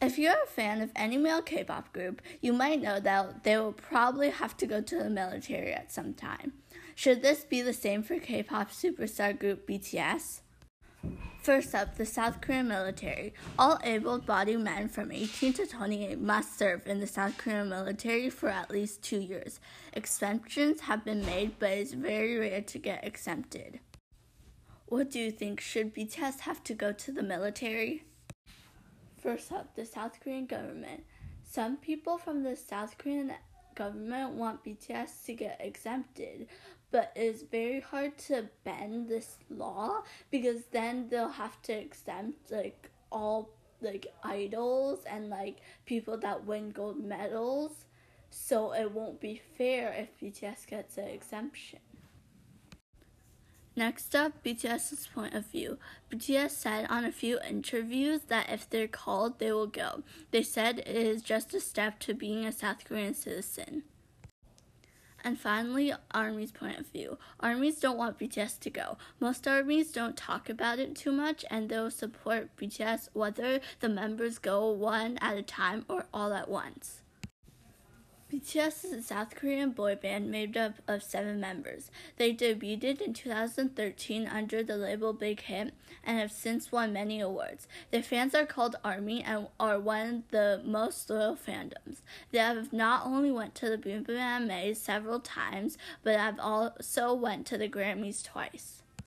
If you're a fan of any male K pop group, you might know that they will probably have to go to the military at some time. Should this be the same for K pop superstar group BTS? First up, the South Korean military. All able bodied men from 18 to 28 must serve in the South Korean military for at least two years. Exemptions have been made, but it's very rare to get exempted. What do you think? Should BTS have to go to the military? First up, the South Korean government. Some people from the South Korean government want BTS to get exempted, but it's very hard to bend this law because then they'll have to exempt like all like idols and like people that win gold medals. So it won't be fair if BTS gets an exemption. Next up, BTS's point of view. BTS said on a few interviews that if they're called, they will go. They said it is just a step to being a South Korean citizen. And finally, Army's point of view. Armies don't want BTS to go. Most armies don't talk about it too much and they'll support BTS whether the members go one at a time or all at once. BTS is a South Korean boy band made up of seven members. They debuted in 2013 under the label Big Hit and have since won many awards. Their fans are called ARMY and are one of the most loyal fandoms. They have not only went to the Boom Boom AMAs several times, but have also went to the Grammys twice.